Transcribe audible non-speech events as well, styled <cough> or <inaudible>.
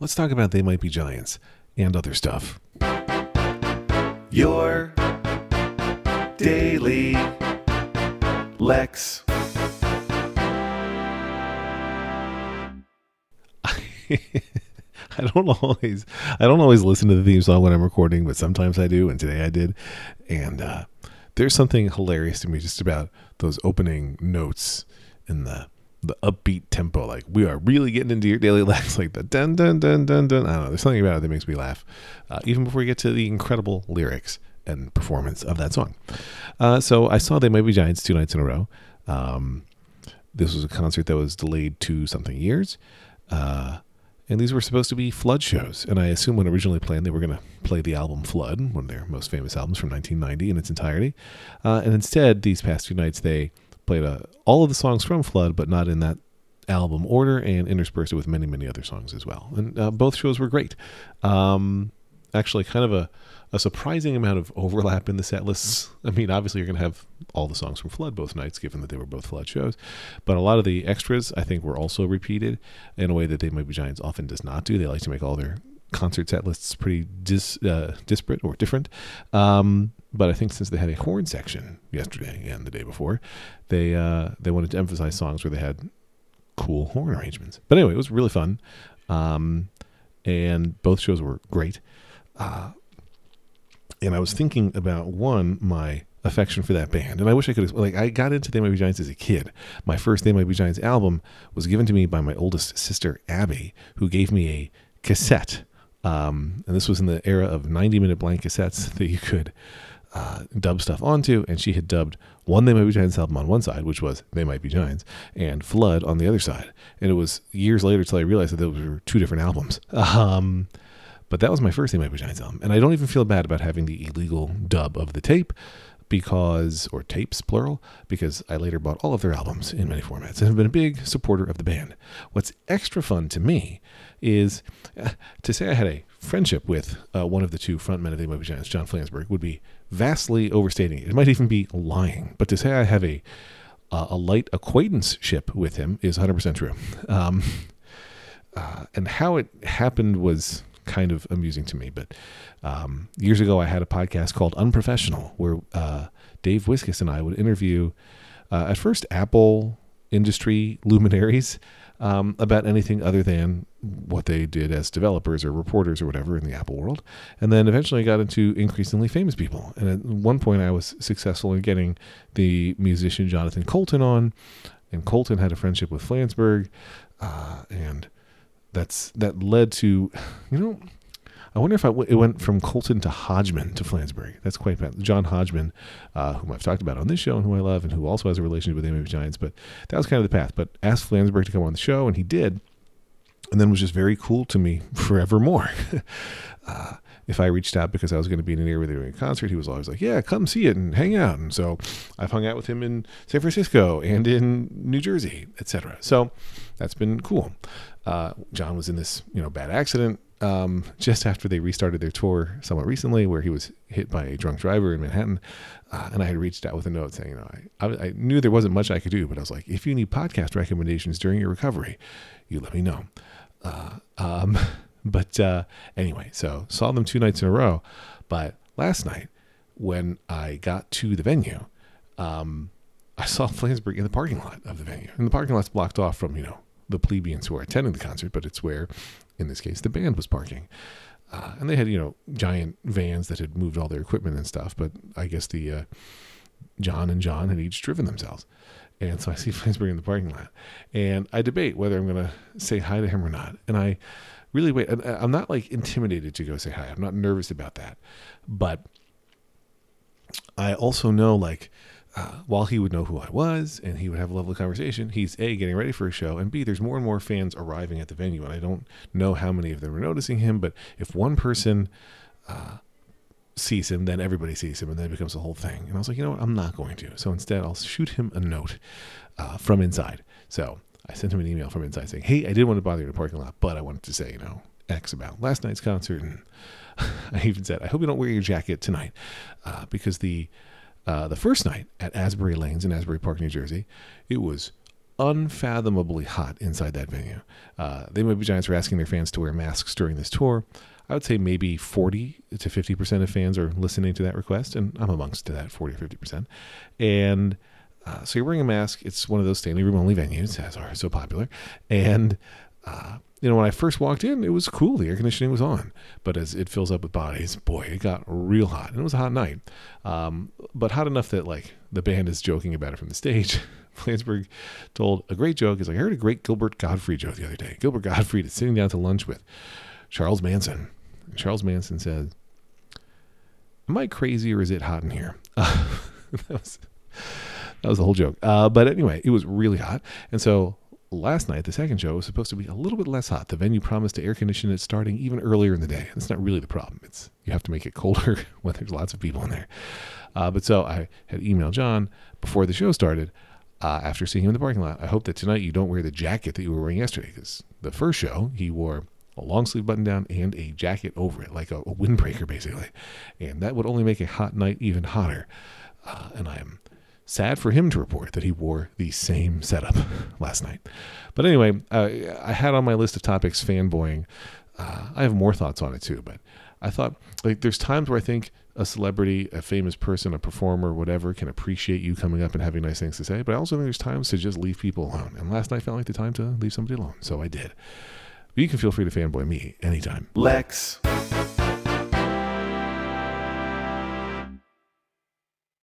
let's talk about They Might Be Giants and other stuff. Your Daily Lex. <laughs> I don't always I don't always listen to the theme song when I'm recording, but sometimes I do, and today I did. And uh, there's something hilarious to me just about those opening notes in the the upbeat tempo. Like we are really getting into your daily <laughs> lives, like the dun dun dun dun dun. I don't know. There's something about it that makes me laugh, uh, even before we get to the incredible lyrics and performance of that song. Uh, so I saw They Might Be Giants two nights in a row. Um, this was a concert that was delayed to something years. Uh, and these were supposed to be Flood shows. And I assume when originally planned, they were going to play the album Flood, one of their most famous albums from 1990 in its entirety. Uh, and instead, these past two nights, they played uh, all of the songs from Flood, but not in that album order, and interspersed it with many, many other songs as well. And uh, both shows were great. Um, actually, kind of a a surprising amount of overlap in the set lists. I mean, obviously, you're going to have all the songs from Flood both nights, given that they were both Flood shows. But a lot of the extras, I think, were also repeated in a way that They Might Be Giants often does not do. They like to make all their concert set lists pretty dis, uh, disparate or different. Um, but I think since they had a horn section yesterday and the day before, they uh, they wanted to emphasize songs where they had cool horn arrangements. But anyway, it was really fun, um, and both shows were great. Uh, and I was thinking about one my affection for that band, and I wish I could. Like I got into They Might Giants as a kid. My first They Might Be Giants album was given to me by my oldest sister Abby, who gave me a cassette. Um, and this was in the era of 90 minute blank cassettes <laughs> that you could uh, dub stuff onto, and she had dubbed one They Might Be Giants album on one side, which was They Might Be Giants, and Flood on the other side. And it was years later till I realized that those were two different albums. Um, but that was my first They Might Be Giants album. And I don't even feel bad about having the illegal dub of the tape because, or tapes plural, because I later bought all of their albums in many formats and have been a big supporter of the band. What's extra fun to me is uh, to say I had a friendship with uh, one of the two frontmen of the Might Giants, John Flansburgh, would be vastly overstating it. It might even be lying. But to say I have a uh, a light acquaintanceship with him is 100% true. Um, uh, and how it happened was kind of amusing to me. But um, years ago, I had a podcast called Unprofessional, where uh, Dave Wiskus and I would interview uh, at first Apple industry luminaries um, about anything other than what they did as developers or reporters or whatever in the Apple world. And then eventually I got into increasingly famous people. And at one point, I was successful in getting the musician Jonathan Coulton on. And Coulton had a friendship with Flansburgh. Uh, and that's that led to, <sighs> you know, I wonder if it went from Coulton to Hodgman to Flansburgh. That's quite bad. John Hodgman, uh, whom I've talked about on this show and who I love, and who also has a relationship with the Amy Giants. But that was kind of the path. But asked Flansburgh to come on the show, and he did. And then was just very cool to me <laughs> forevermore. <laughs> uh, if I reached out because I was going to be in an area where they were doing a concert, he was always like, "Yeah, come see it and hang out." And so I've hung out with him in San Francisco and in New Jersey, etc. So that's been cool. Uh, John was in this, you know, bad accident um, just after they restarted their tour somewhat recently, where he was hit by a drunk driver in Manhattan. Uh, and I had reached out with a note saying, you know, I, I, I, knew there wasn't much I could do, but I was like, if you need podcast recommendations during your recovery, you let me know. Uh, um, <laughs> but uh, anyway, so saw them two nights in a row. But last night, when I got to the venue, um, I saw Flansburgh in the parking lot of the venue. And the parking lot's blocked off from, you know, the plebeians who are attending the concert, but it's where, in this case, the band was parking. Uh, and they had, you know, giant vans that had moved all their equipment and stuff. But I guess the uh, John and John had each driven themselves. And so I see Flansburgh in the parking lot. And I debate whether I'm going to say hi to him or not. And I really wait. I'm not like intimidated to go say hi. I'm not nervous about that. But I also know, like, uh, while he would know who I was and he would have a lovely conversation, he's A, getting ready for a show, and B, there's more and more fans arriving at the venue. And I don't know how many of them are noticing him, but if one person uh, sees him, then everybody sees him, and then it becomes a whole thing. And I was like, you know what? I'm not going to. So instead, I'll shoot him a note uh, from inside. So I sent him an email from inside saying, hey, I didn't want to bother you in the parking lot, but I wanted to say, you know, X about last night's concert. And <laughs> I even said, I hope you don't wear your jacket tonight uh, because the uh, the first night at Asbury Lanes in Asbury Park, New Jersey, it was unfathomably hot inside that venue. Uh, the MLB Giants were asking their fans to wear masks during this tour. I would say maybe 40 to 50% of fans are listening to that request, and I'm amongst that 40 or 50%. And uh, so you're wearing a mask. It's one of those standing room only venues, as are so popular. And, uh, you know, when I first walked in, it was cool. The air conditioning was on. But as it fills up with bodies, boy, it got real hot. And it was a hot night. Um, but hot enough that, like, the band is joking about it from the stage. <laughs> Flansburgh told a great joke. He's like, I heard a great Gilbert Gottfried joke the other day. Gilbert Gottfried is sitting down to lunch with Charles Manson. And Charles Manson said, Am I crazy or is it hot in here? <laughs> That was that was the whole joke. Uh, but anyway, it was really hot. And so last night, the second show was supposed to be a little bit less hot. The venue promised to air condition it starting even earlier in the day. That's not really the problem. It's you have to make it colder <laughs> when there's lots of people in there. Uh, but so I had emailed John before the show started. Uh, after seeing him in the parking lot, I hope that tonight you don't wear the jacket that you were wearing yesterday. Because the first show he wore a long sleeve button down and a jacket over it, like a, a windbreaker basically, and that would only make a hot night even hotter. Uh, and I am Sad for him to report that he wore the same setup <laughs> last night. But anyway, uh, I had on my list of topics fanboying. Uh, I have more thoughts on it too, but I thought like there's times where I think a celebrity, a famous person, a performer, whatever, can appreciate you coming up and having nice things to say. But I also think there's times to just leave people alone. And last night felt like the time to leave somebody alone, so I did. But you can feel free to fanboy me anytime. Lex